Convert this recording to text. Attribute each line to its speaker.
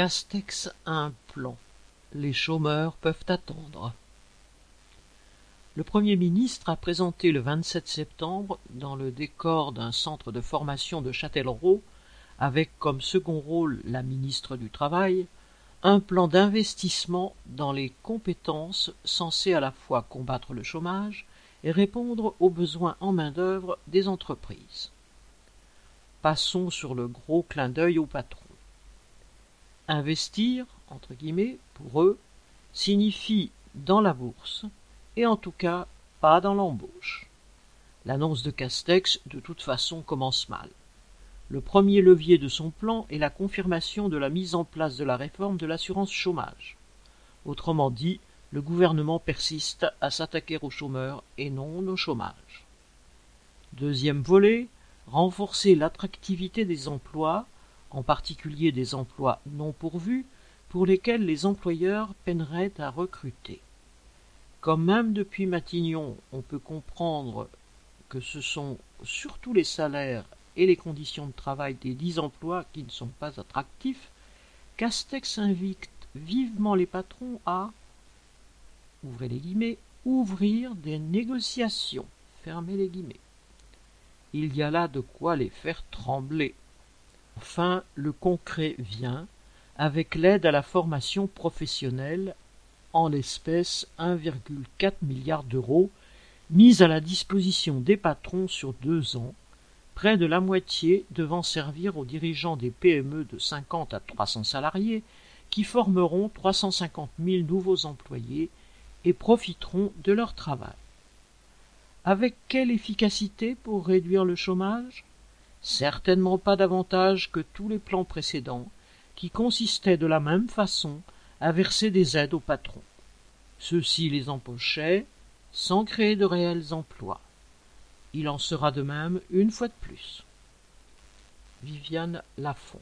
Speaker 1: Castex a un plan. Les chômeurs peuvent attendre. Le Premier ministre a présenté le 27 septembre, dans le décor d'un centre de formation de Châtellerault, avec comme second rôle la ministre du Travail, un plan d'investissement dans les compétences censé à la fois combattre le chômage et répondre aux besoins en main-d'œuvre des entreprises. Passons sur le gros clin d'œil au patron. Investir, entre guillemets, pour eux, signifie dans la bourse, et en tout cas pas dans l'embauche. L'annonce de Castex, de toute façon, commence mal. Le premier levier de son plan est la confirmation de la mise en place de la réforme de l'assurance chômage. Autrement dit, le gouvernement persiste à s'attaquer aux chômeurs et non au chômage. Deuxième volet, renforcer l'attractivité des emplois en particulier des emplois non pourvus, pour lesquels les employeurs peineraient à recruter. Comme même depuis Matignon, on peut comprendre que ce sont surtout les salaires et les conditions de travail des dix emplois qui ne sont pas attractifs, Castex invite vivement les patrons à ouvrir des négociations. Les guillemets. Il y a là de quoi les faire trembler. Enfin, le concret vient avec l'aide à la formation professionnelle, en l'espèce 1,4 milliard d'euros, mise à la disposition des patrons sur deux ans, près de la moitié devant servir aux dirigeants des PME de 50 à 300 salariés, qui formeront 350 000 nouveaux employés et profiteront de leur travail. Avec quelle efficacité pour réduire le chômage? Certainement pas davantage que tous les plans précédents, qui consistaient de la même façon à verser des aides aux patrons. Ceux-ci les empochaient sans créer de réels emplois. Il en sera de même une fois de plus. Viviane Lafont